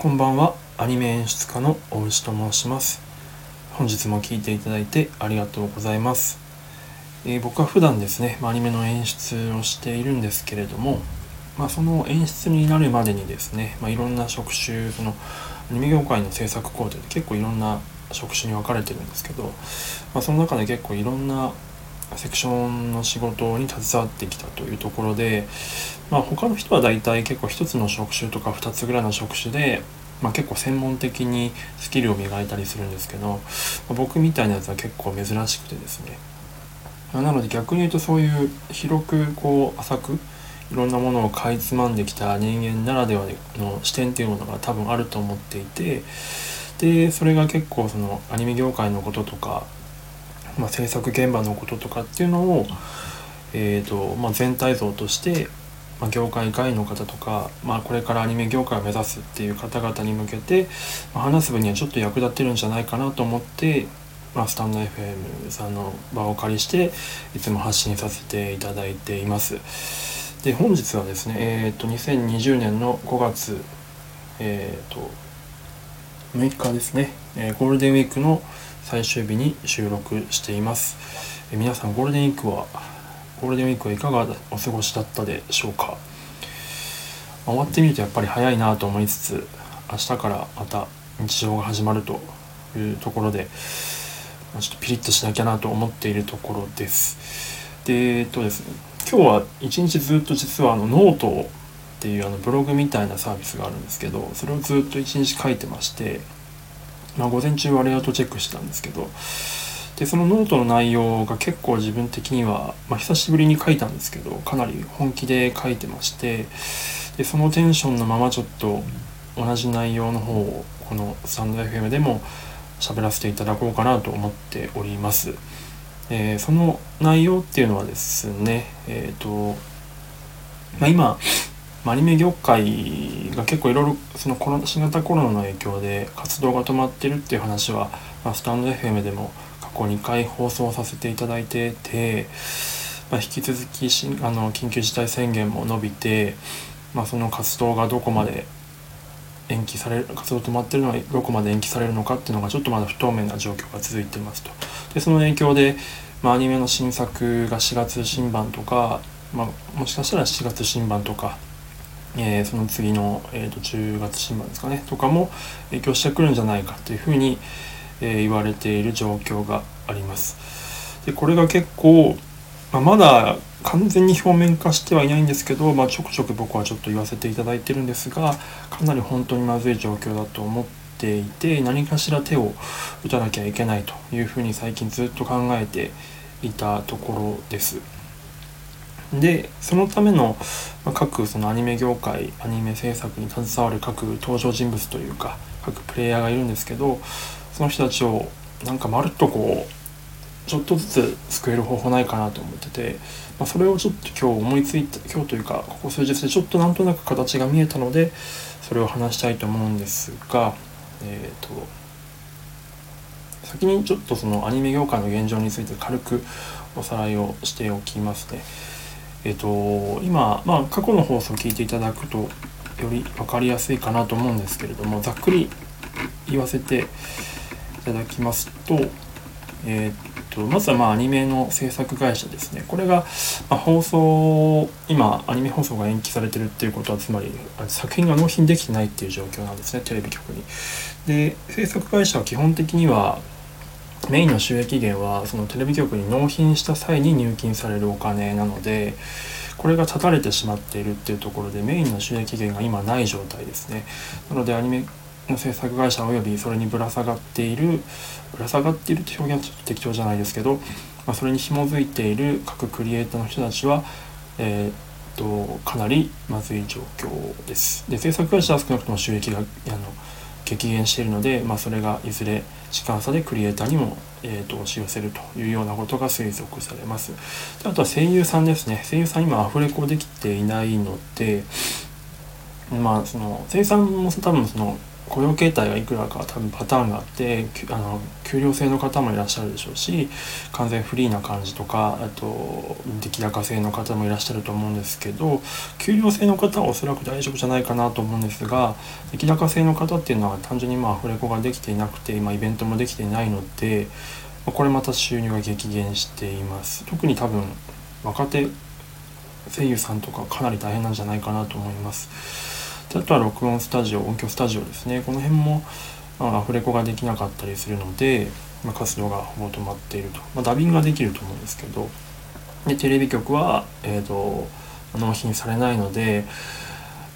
こんばんは。アニメ演出家の大牛と申します。本日も聴いていただいてありがとうございます、えー、僕は普段ですね、まあ、アニメの演出をしているんですけれどもまあ、その演出になるまでにですね、まあ、いろんな職種そのアニメ業界の制作工程で結構いろんな職種に分かれてるんですけど、まあ、その中で結構いろんなセクションの仕事に携わってきたというところで、まあ、他の人は大体結構1つの職種とか2つぐらいの職種で、まあ、結構専門的にスキルを磨いたりするんですけど、ま、僕みたいなやつは結構珍しくてですね、なので逆に言うとそういう広くこう浅くいろんなものをかいつまんできた人間ならではの視点っていうものが多分あると思っていてでそれが結構そのアニメ業界のこととか、まあ、制作現場のこととかっていうのを、えーとまあ、全体像として、まあ、業界外の方とか、まあ、これからアニメ業界を目指すっていう方々に向けて、まあ、話す分にはちょっと役立ってるんじゃないかなと思ってまあ、スタンド FM さんの場をお借りしていつも発信させていただいています。で本日はですね、えーと、2020年の5月、えーと、6日ですね、えー、ゴールデンウィークの最終日に収録しています、え、皆さんゴールデンウィークはゴールデンウィークはいかがお過ごしだったでしょうか、ま、終わってみるとやっぱり早いなと思いつつ明日からまた日常が始まるというところで、ちょっとピリッとしなきゃなと思っているところです。でえっとですね今日は一日ずっと実はあのノートっていうあのブログみたいなサービスがあるんですけどそれをずっと一日書いてまして、まあ、午前中はレイアウトチェックしてたんですけどでそのノートの内容が結構自分的には、まあ、久しぶりに書いたんですけどかなり本気で書いてましてでそのテンションのままちょっと同じ内容の方をこのスタンド FM でも喋らせていただこうかなと思っております。えー、その内容っていうのはですね、えっ、ー、と、まあ、今、アニメ業界が結構いろいろそのコロ新型コロナの影響で活動が止まってるっていう話は、まあ、スタンド FM でも過去2回放送させていただいてて、まあ、引き続きしあの緊急事態宣言も伸びて、まあ、その活動がどこまで延期される活動止まってるのはどこまで延期されるのかっていうのがちょっとまだ不透明な状況が続いてますと。でその影響で、まあ、アニメの新作が4月新版とか、まあ、もしかしたら7月新版とか、えー、その次の、えーと、10月新版ですかねとかも影響してくるんじゃないかというふうに、えー、言われている状況があります。でこれが結構、まあ、まだ完全に表面化してはいないんですけど、まあ、ちょくちょく僕はちょっと言わせていただいてるんですがかなり本当にまずい状況だと思っていて何かしら手を打たなきゃいけないというふうに最近ずっと考えていたところです。でそのための、各そのアニメ業界アニメ制作に携わる各登場人物というか各プレイヤーがいるんですけどその人たちをなんかまるっとこうちょっとずつ救える方法ないかなと思ってて、まあ、それをちょっと今日思いついた今日というかここ数日でちょっとなんとなく形が見えたのでそれを話したいと思うんですがえっ、ー、と先にちょっとそのアニメ業界の現状について軽くおさらいをしておきますね。えっ、と今、まあ、過去の放送を聞いていただくとより分かりやすいかなと思うんですけれどもざっくり言わせていただきますとえー、とまずはまあアニメの制作会社ですねこれが、ま放送今アニメ放送が延期されてるっていうことはつまり作品が納品できてないっていう状況なんですねテレビ局に。で制作会社は基本的にはメインの収益源はそのテレビ局に納品した際に入金されるお金なのでこれが断たれてしまっているっていうところでメインの収益源が今ない状態ですねなのでアニメの制作会社およびそれにぶら下がっているぶら下がっているって表現はちょっと適当じゃないですけど、まあ、それに紐づいている各クリエイターの人たちは、えー、とかなりまずい状況です。で制作会社は少なくとも収益があの激減しているので、まあ、それがいずれ時間差でクリエイターにも、えーと、押し寄せるというようなことが推測されます。であとは声優さんですね。声優さん今アフレコできていないので、まあその声優さんも多分その雇用形態がいくらか多分パターンがあってあの給料制の方もいらっしゃるでしょうし完全フリーな感じとかあと出来高制の方もいらっしゃると思うんですけど給料制の方はおそらく大丈夫じゃないかなと思うんですが出来高制の方っていうのは単純にまあアフレコができていなくて今イベントもできていないのでこれまた収入が激減しています。特に多分若手声優さんとかかなり大変なんじゃないかなと思います。あとは録音スタジオ音響スタジオですね。この辺も、アフレコができなかったりするので、まあ、活動がほぼ止まっていると、まあ、ダビングができると思うんですけど。でテレビ局は、えーと、納品されないので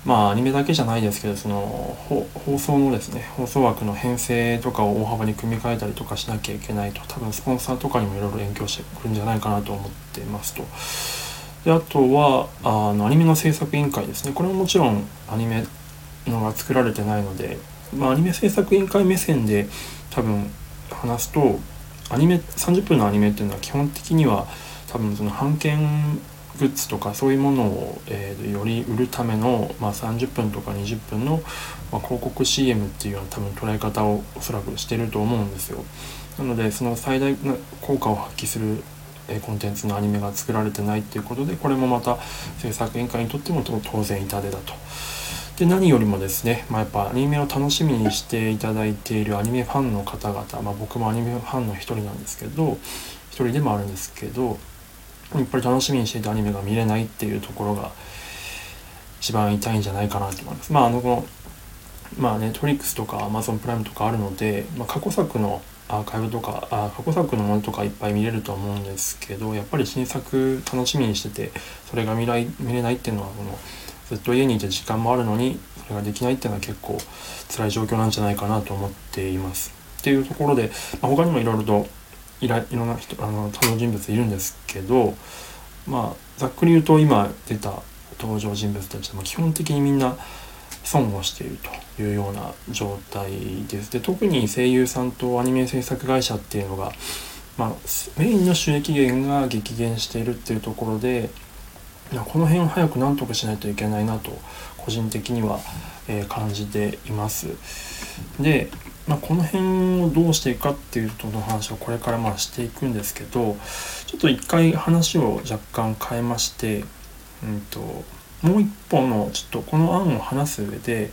まあアニメだけじゃないですけどその放送のですね放送枠の編成とかを大幅に組み替えたりとかしなきゃいけないと。多分スポンサーとかにもいろいろ影響してくるんじゃないかなと思ってますと。であとはあのアニメの制作委員会ですねこれももちろんアニメのが作られてないので、まあ、アニメ制作委員会目線で多分話すとアニメ30分のアニメっていうのは基本的には多分その版権グッズとかそういうものを、えー、より売るための、まあ、30分とか20分の、まあ、広告 CM っていうような多分捉え方をおそらくしてると思うんですよ。なのでその最大の効果を発揮するコンテンツのアニメが作られてないっていうことでこれもまた制作委員会にとっても当然痛手だと。で何よりもですね、まあ、やっぱアニメを楽しみにしていただいているアニメファンの方々、まあ、僕もアニメファンの一人なんですけど一人でもあるんですけどやっぱり楽しみにしていたアニメが見れないっていうところが一番痛いんじゃないかなと思います。まああのこのまあネットリックスとかアマゾンプライムとかあるので、まあ、過去作のアーカイブとかあ過去作のものとかいっぱい見れると思うんですけどやっぱり新作楽しみにしててそれが見来見れないっていうのはこのずっと家にいて時間もあるのにそれができないっていうのは結構辛い状況なんじゃないかなと思っています。っていうところで、まあ、他にもいろいろといらいろんな人あの登場人物いるんですけどまあざっくり言うと今出た登場人物たちは基本的にみんな損をしているというような状態です。で特に声優さんとアニメ制作会社っていうのが、まあ、メインの収益源が激減しているっていうところでこの辺を早く何とかしないといけないなと個人的には、え、感じています。で、まあ、この辺をどうしていくかっていうとの話をこれからまあしていくんですけどちょっと一回話を若干変えまして、うんともう一本のちょっとこの案を話す上で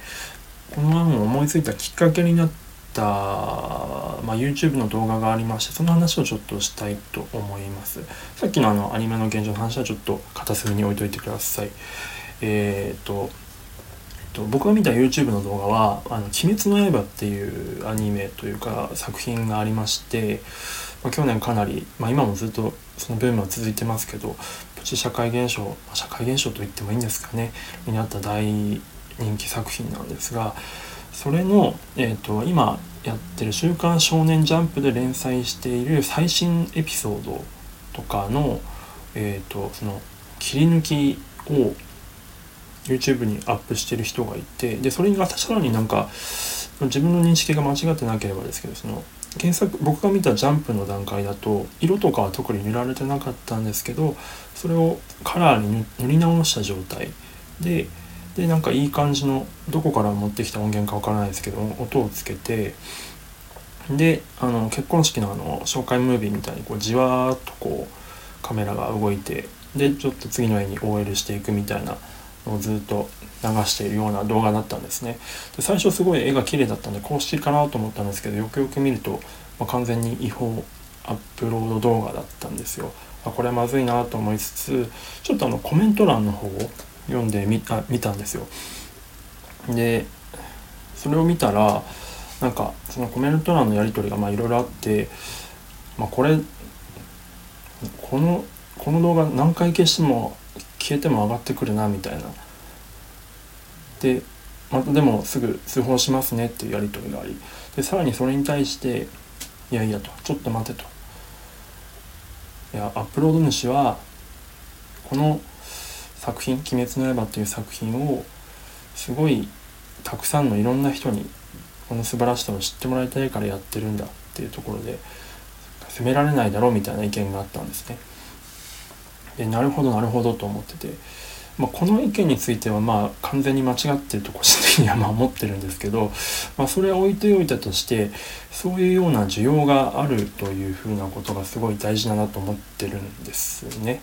この案を思いついたきっかけになった、まあ、YouTube の動画がありましてその話をちょっとしたいと思います。さっきのあのアニメの現状の話はちょっと片隅に置いといてください。えっ、とと僕が見た YouTube の動画は「あの鬼滅の刃」っていうアニメというか作品がありまして、まあ、去年かなり、まあ、今もずっとそのブームは続いてますけどプチ社会現象、社会現象と言ってもいいんですかね。になった大人気作品なんですがそれの、えーと、今やってる「週刊少年ジャンプ」で連載している最新エピソードとかの,、えーとその切り抜きを YouTube にアップしてる人がいてでそれがさらになんか自分の認識が間違ってなければですけどその原作僕が見たジャンプの段階だと色とかは特に塗られてなかったんですけどそれをカラーに塗り直した状態。ででなんかいい感じのどこから持ってきた音源かわからないですけど音をつけてであの結婚式のあの紹介ムービーみたいにこうじわーっとこうカメラが動いてでちょっと次の絵に OL していくみたいなをずっと流しているような動画だったんですね。で最初すごい絵が綺麗だったんで公式かなと思ったんですけどよくよく見ると、まあ、完全に違法アップロード動画だったんですよ。あこれまずいなと思いつつちょっとあのコメント欄の方を読んでみあ見たんですよ。でそれを見たらなんかそのコメント欄のやり取りがいろいろあって、まあ、これこのこの動画何回消しても消えても上がってくるなみたいなでまたでもすぐ通報しますねっていうやり取りがありでさらにそれに対していやいやとちょっと待てといやアップロード主はこの作品「鬼滅の刃」っていう作品をすごいたくさんのいろんな人にこの素晴らしさを知ってもらいたいからやってるんだっていうところで責められないだろうみたいな意見があったんですね。でなるほどなるほどと思っててまあ、この意見についてはまあ完全に間違ってると個人的にはまあ思ってるんですけど、まあ、それは置いておいたとしてそういうような需要があるというふうなことがすごい大事だなと思ってるんですね。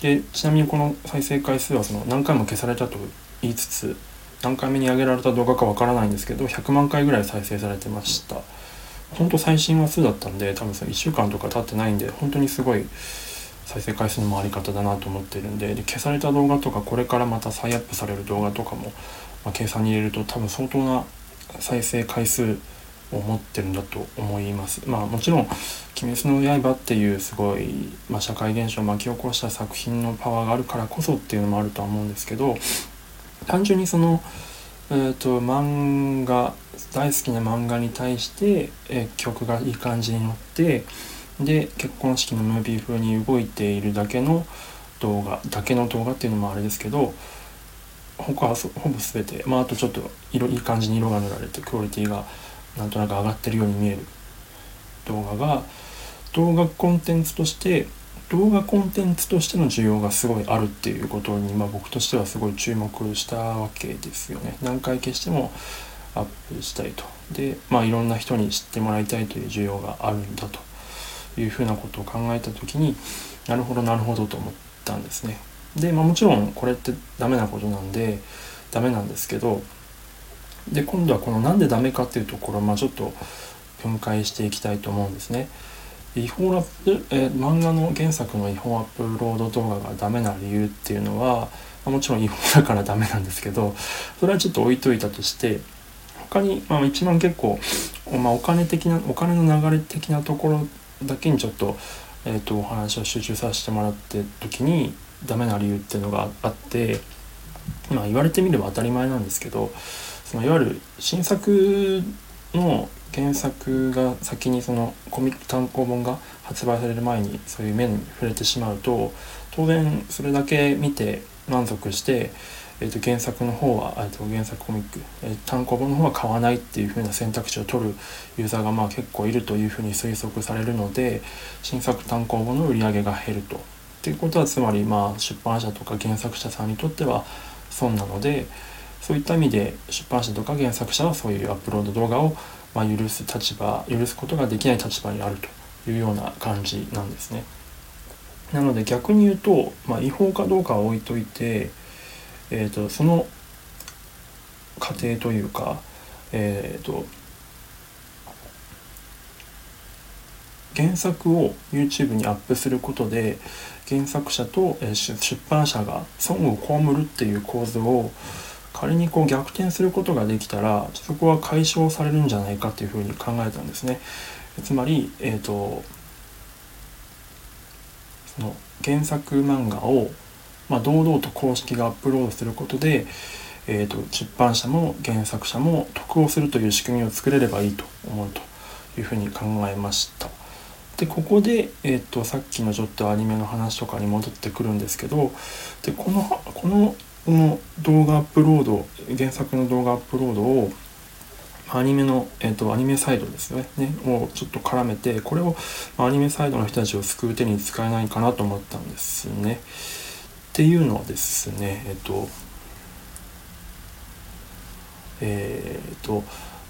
でちなみにこの再生回数はその何回も消されたと言いつつ何回目に上げられた動画かわからないんですけど100万回ぐらい再生されてました。本当最新話数だったんで多分その1週間とか経ってないんで本当にすごい再生回数の回り方だなと思ってるんでで消された動画とかこれからまた再アップされる動画とかも、まあ、計算に入れると多分相当な再生回数を持ってるんだと思います。まあもちろん「鬼滅の刃」っていうすごい、まあ、社会現象を巻き起こした作品のパワーがあるからこそっていうのもあるとは思うんですけど単純にその、えーと、漫画大好きな漫画に対して、え、曲がいい感じに乗ってで結婚式のムービー風に動いているだけの動画だけの動画っていうのもあれですけど他はほぼ全てまああとちょっと色いい感じに色が塗られてクオリティがなんとなく上がってるように見える動画が動画コンテンツとして動画コンテンツとしての需要がすごいあるっていうことに、まあ、僕としてはすごい注目したわけですよね。何回消してもアップしたいと。で、まあ、いろんな人に知ってもらいたいという需要があるんだと。いうふうなことを考えた時になるほどなるほどと思ったんですね。で、まあ、もちろんこれってダメなことなんでダメなんですけどで今度はこのなんでダメかっていうところをまあちょっと分解していきたいと思うんですね。違法ラップ、え、漫画の原作の違法アップロード動画がダメな理由っていうのは、まあ、もちろん違法だからダメなんですけどそれはちょっと置いといたとして他に、まあ、一番結構、まあ、お金的なお金の流れ的なところだけにちょっと,、えーと、お話を集中させてもらって時にダメな理由っていうのがあってまあ言われてみれば当たり前なんですけどそのいわゆる新作の原作が先にそのコミック単行本が発売される前にそういう面に触れてしまうと当然それだけ見て満足してえー、と原作の方は、えー、と原作コミック、えー、単行本の方は買わないっていう風な選択肢を取るユーザーがまあ結構いるというふうに推測されるので新作単行本の売り上げが減ると。っていうことはつまりまあ出版社とか原作者さんにとっては損なのでそういった意味で出版社とか原作者はそういうアップロード動画をまあ許す立場許すことができない立場にあるというような感じなんですね。なので逆に言うと、まあ、違法かどうかは置いといてえーと、その過程というか、えーと、原作を YouTube にアップすることで原作者と、え出版社が損を被るっていう構図を仮にこう逆転することができたらそこは解消されるんじゃないかっていうふうに考えたんですね。つまり、えーとその原作漫画をまあ、堂々と公式がアップロードすることで、えーと、出版社も原作者も得をするという仕組みを作れればいいと思うというふうに考えました。でここで、えーと、さっきのちょっとアニメの話とかに戻ってくるんですけどでこのこのこの動画アップロード原作の動画アップロードをアニメの、えーと、アニメサイドですよねねをちょっと絡めてこれをアニメサイドの人たちを救う手に使えないかなと思ったんですね。っていうのはですねえっとえー、っと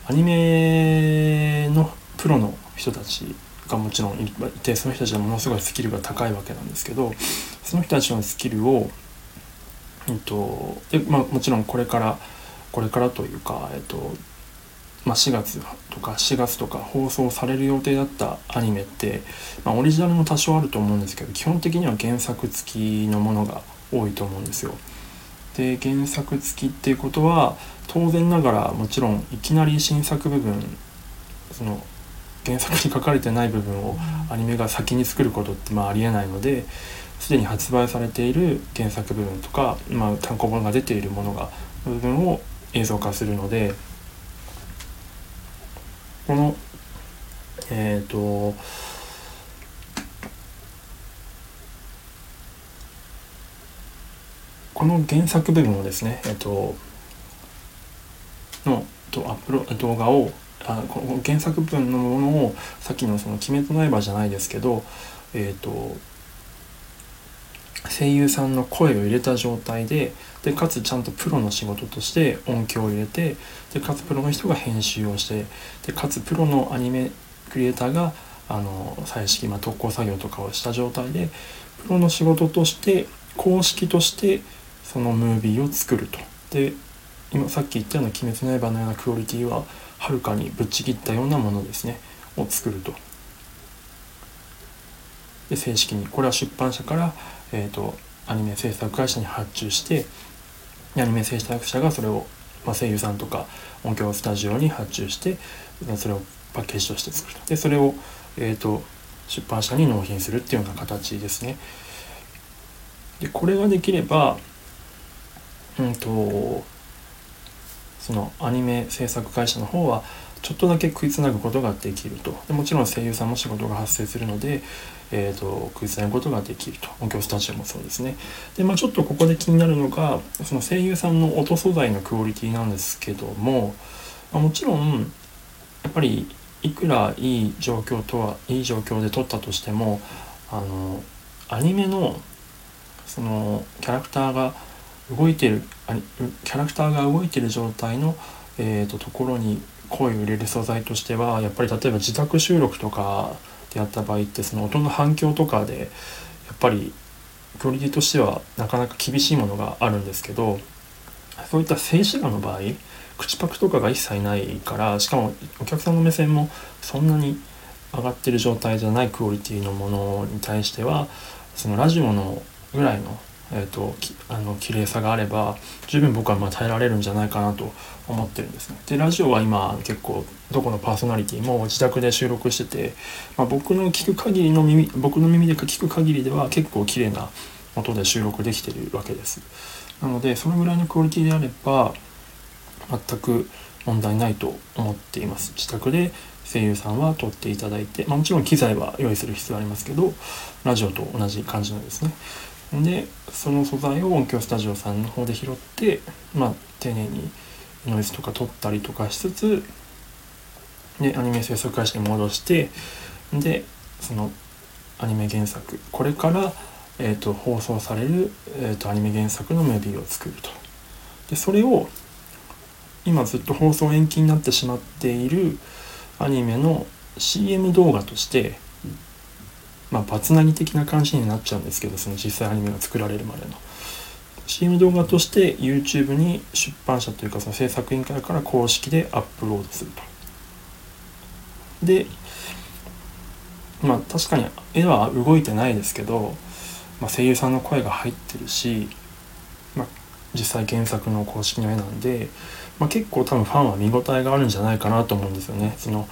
アニメのプロの人たちがもちろんいてその人たちはものすごいスキルが高いわけなんですけどその人たちのスキルを、えっとでまあ、もちろんこれからこれからというか、えっとまあ、4月とか4月とか放送される予定だったアニメって、まあ、オリジナルも多少あると思うんですけど基本的には原作付きのものが多いと思うんですよ。で原作付きっていうことは当然ながらもちろんいきなり新作部分その原作に書かれてない部分をアニメが先に作ることってまあありえないのですでに発売されている原作部分とか、まあ、単行本が出ているものが部分を映像化するのでこのえっ、ー、とこの原作部分をですね、えっと、のとアップロ動画をあこの原作部分のものをさっきのその「鬼滅の刃」じゃないですけど、えっと、声優さんの声を入れた状態ででかつちゃんとプロの仕事として音響を入れてでかつプロの人が編集をしてでかつプロのアニメクリエイターがあの彩色、まあ、特攻作業とかをした状態でプロの仕事として公式としてそのムービーを作ると。で今さっき言ったような「鬼滅の刃」のようなクオリティははるかにぶっちぎったようなものですねを作ると。で正式にこれは出版社から、えーと、アニメ制作会社に発注してアニメ制作者がそれを、まあ、声優さんとか音響スタジオに発注してそれをパッケージとして作るとでそれを、えーと、出版社に納品するっていうような形ですね。でこれができればうんとそのアニメ制作会社の方はちょっとだけ食いつなぐことができると。でもちろん声優さんも仕事が発生するので、えーと、食いつなぐことができると。音響スタジオもそうですね。で、まあ、ちょっとここで気になるのがその声優さんの音素材のクオリティなんですけども、まあ、もちろんやっぱりいくらいい状況とはいい状況で撮ったとしてもあのアニメのそのキャラクターが動いてるキャラクターが動いてる状態の、えーと、ところに声を入れる素材としてはやっぱり例えば自宅収録とかでやった場合ってその音の反響とかでやっぱりクオリティとしてはなかなか厳しいものがあるんですけどそういった静止画の場合口パクとかが一切ないからしかもお客さんの目線もそんなに上がってる状態じゃないクオリティのものに対してはそのラジオのぐらいのえーと、あの綺麗さがあれば十分僕はま耐えられるんじゃないかなと思ってるんですね。でラジオは今結構どこのパーソナリティも自宅で収録してて、まあ、僕の聞く限りの耳僕の耳で聞く限りでは結構綺麗な音で収録できてるわけです。なのでそのぐらいのクオリティであれば全く問題ないと思っています。自宅で声優さんは撮っていただいて、まあ、もちろん機材は用意する必要ありますけどラジオと同じ感じのですねでその素材を音響スタジオさんの方で拾ってまあ丁寧にノイズとか取ったりとかしつつでアニメ制作会社に戻してでそのアニメ原作これから、えーと、放送される、えーと、アニメ原作のムービーを作ると。でそれを今ずっと放送延期になってしまっているアニメの CM 動画としてまあ、バツナギ的な感じになっちゃうんですけどその実際アニメが作られるまでの。CM 動画として YouTube に出版社というかその制作委員会から公式でアップロードすると。でまあ確かに絵は動いてないですけど、まあ、声優さんの声が入ってるし、まあ、実際原作の公式の絵なんで、まあ、結構多分ファンは見応えがあるんじゃないかなと思うんですよね。その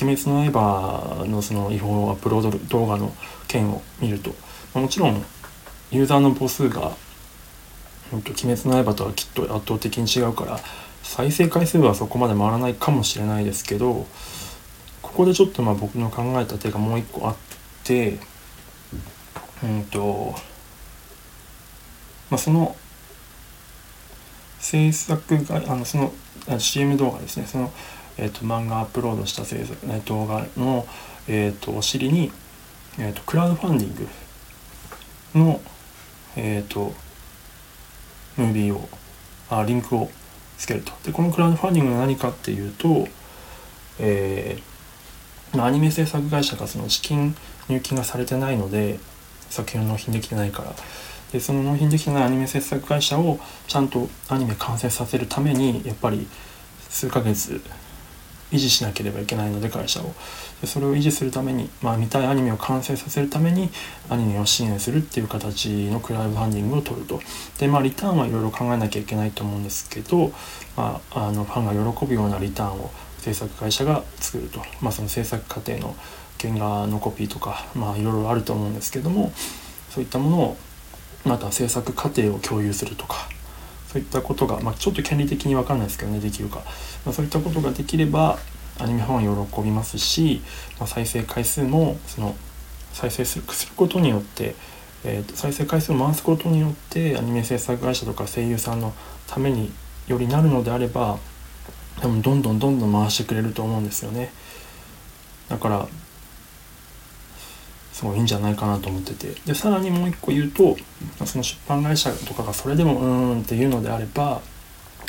鬼滅の刃のその違法アップロード動画の件を見ると、もちろんユーザーの母数が「鬼滅の刃」とはきっと圧倒的に違うから再生回数はそこまで回らないかもしれないですけどここでちょっとまあ僕の考えた手がもう一個あってうんとまあその制作があのその CM 動画ですね。そのえーと、漫画アップロードした制作、ね、動画の、えーと、お尻に、えーと、クラウドファンディングの、えー、とムービーをあリンクをつけると。でこのクラウドファンディングは何かっていうと、えー、アニメ制作会社がその資金入金がされてないので作品を納品できてないから。でその納品できてないアニメ制作会社をちゃんとアニメ完成させるためにやっぱり数ヶ月維持しなければいけないので会社を。でそれを維持するために、まあ、見たいアニメを完成させるためにアニメを支援するっていう形のクラウドファンディングを取ると。でまあリターンはいろいろ考えなきゃいけないと思うんですけど、まあ、あのファンが喜ぶようなリターンを制作会社が作ると、まあ、その制作過程の原画のコピーとかまあいろいろあると思うんですけどもそういったものをまた制作過程を共有するとか。そういったことが、まあ、ちょっと権利的に分かんないですけどねできるか、まあ、そういったことができればアニメファンは喜びますし、まあ、再生回数もその再生することによって、えー、と再生回数を回すことによってアニメ制作会社とか声優さんのためによりなるのであれば多分どんどんどんどん回してくれると思うんですよね。だからすごいいいんじゃないかなと思ってて。でさらにもう一個言うとその出版会社とかがそれでもうーんっていうのであれば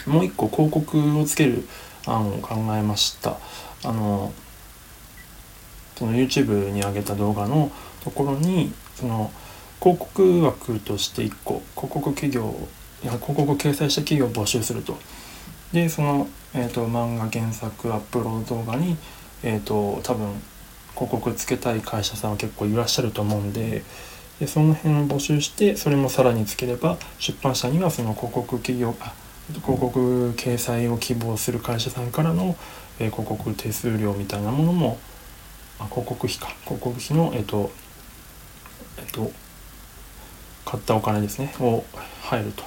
もう一個広告をつける案を考えました。あのその YouTube に上げた動画のところにその広告枠として1個広告企業いや広告を掲載した企業を募集すると。でその、えーと、漫画原作アップロード動画に、えーと、多分広告つけたい会社さんは結構いらっしゃると思うんででその辺を募集してそれもさらにつければ出版社にはその広告企業あ広告掲載を希望する会社さんからの、え、広告手数料みたいなものもあ広告費か。広告費のえっ、とえっ、と買ったお金ですねを入ると。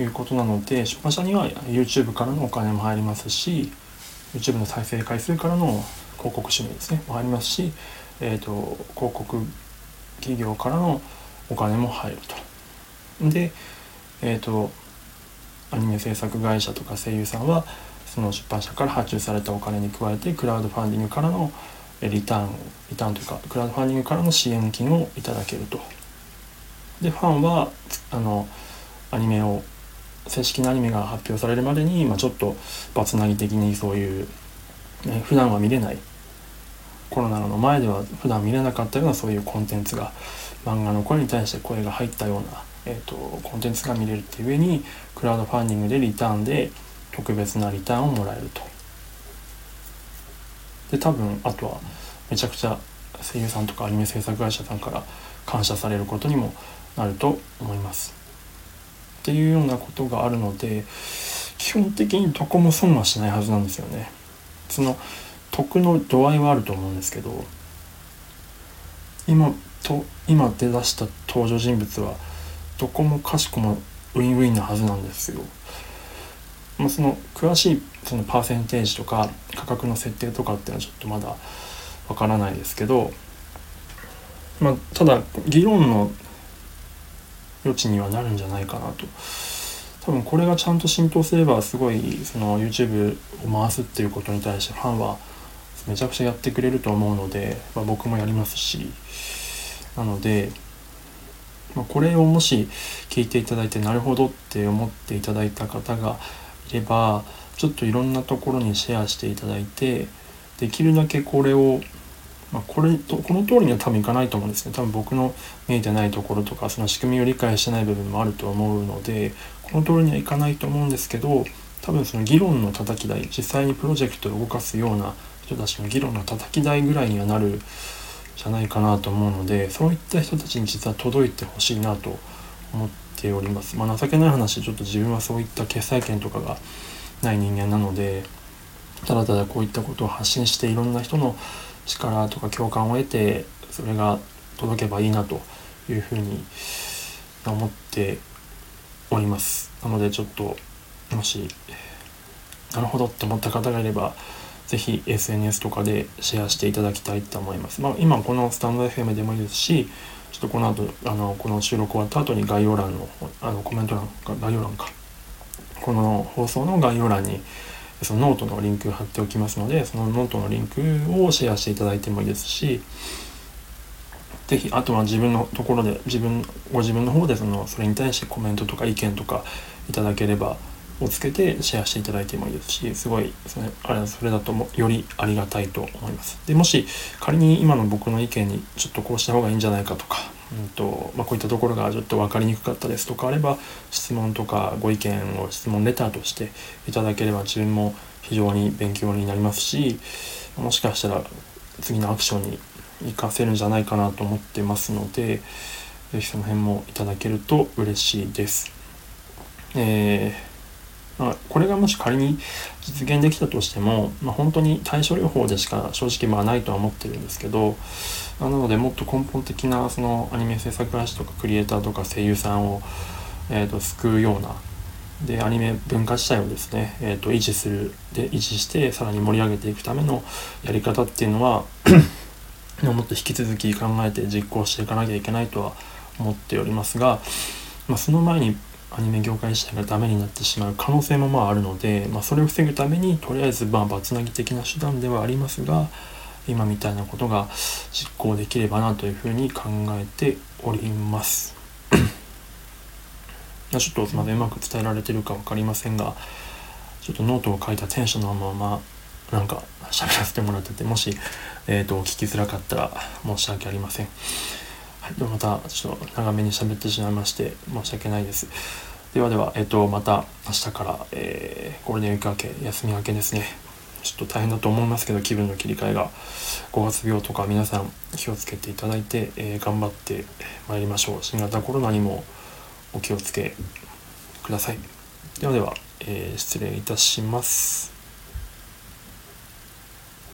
いうことなので出版社には YouTube からのお金も入りますし YouTube の再生回数からの広告収入ですねも入りますし、えーと、広告企業からのお金も入ると。で、え、ー、とアニメ制作会社とか声優さんはその出版社から発注されたお金に加えてクラウドファンディングからのリターンリターンというかクラウドファンディングからの支援金をいただけると。でファンはあのアニメを正式なアニメが発表されるまでに、まあ、ちょっとバツナギ的にそういう、ね、普段は見れないコロナの前では普段見れなかったようなそういうコンテンツが漫画の声に対して声が入ったような、えーと、コンテンツが見れるっていう上にクラウドファンディングでリターンで特別なリターンをもらえると。で多分あとはめちゃくちゃ声優さんとかアニメ制作会社さんから感謝されることにもなると思います。っていうようなことがあるので基本的にどこも損はしないはずなんですよね。その得の度合いはあると思うんですけど今と今出だした登場人物はどこもかしこもウィンウィンなはずなんですよ。まあ、その詳しいそのパーセンテージとか価格の設定とかっていうのはちょっとまだわからないですけど、まあ、ただ議論の余地にはなるんじゃないかなと多分これがちゃんと浸透すればすごいその YouTube を回すっていうことに対してファンはめちゃくちゃやってくれると思うので、まあ、僕もやりますしなので、まあ、これをもし聞いていただいてなるほどって思っていただいた方がいればちょっといろんなところにシェアしていただいてできるだけこれをまあ、これとこの通りには多分いかないと思うんですね。多分僕の見えてないところとかその仕組みを理解してない部分もあると思うのでこの通りにはいかないと思うんですけど多分その議論の叩き台実際にプロジェクトを動かすような人たちの議論の叩き台ぐらいにはなるじゃないかなと思うのでそういった人たちに実は届いてほしいなと思っております。まあ、情けない話ちょっと自分はそういった決裁権とかがない人間なのでただただこういったことを発信していろんな人の力とか共感を得てそれが届けばいいなというふうに思っておりますなのでちょっともしなるほどって思った方がいれば是非 SNS とかでシェアしていただきたいと思います。まあ、今このスタンド FM でもいいですしちょっとこの後あのこの収録終わった後に概要欄のあのコメント欄か概要欄かこの放送の概要欄にそのノートのリンク貼っておきますのでそのノートのリンクをシェアしていただいてもいいですし是非あとは自分のところで自分ご自分の方でそのそれに対してコメントとか意見とかいただければをつけてシェアしていただいてもいいですしすごいそれあれそれだともよりありがたいと思います。でもし仮に今の僕の意見にちょっとこうした方がいいんじゃないかとか、うんとまあ、こういったところがちょっと分かりにくかったですとかあれば質問とかご意見を質問レターとしていただければ自分も非常に勉強になりますしもしかしたら次のアクションに活かせるんじゃないかなと思ってますので是非その辺もいただけると嬉しいです。えーまあ、これがもし仮に実現できたとしても、まあ、本当に対処療法でしか正直まあないとは思ってるんですけどなのでもっと根本的なそのアニメ制作会社とかクリエイターとか声優さんを、えー、と救うようなでアニメ文化自体をですね、えー、と維持するで維持してさらに盛り上げていくためのやり方っていうのは もっと引き続き考えて実行していかなきゃいけないとは思っておりますが、まあ、その前にアニメ業界自体がダメになってしまう可能性もまああるので、まあ、それを防ぐためにとりあえずまあバツナギ的な手段ではありますが、今みたいなことが実行できればなというふうに考えております。ちょっとすみませんうまく伝えられてるか分かりませんがちょっとノートを書いたテンションのままなんか喋らせてもらっててもし、えーと、聞きづらかったら申し訳ありません。でまたちょっと長めに喋ってしまいまして申し訳ないです。ではでは、えっ、と、また明日から、えー、ゴールデンウィーク明け、休み明けですね。ちょっと大変だと思いますけど、気分の切り替えが、5月病とか皆さん気をつけていただいて、えー、頑張ってまいりましょう。新型コロナにもお気をつけください。ではでは、えー、失礼いたします。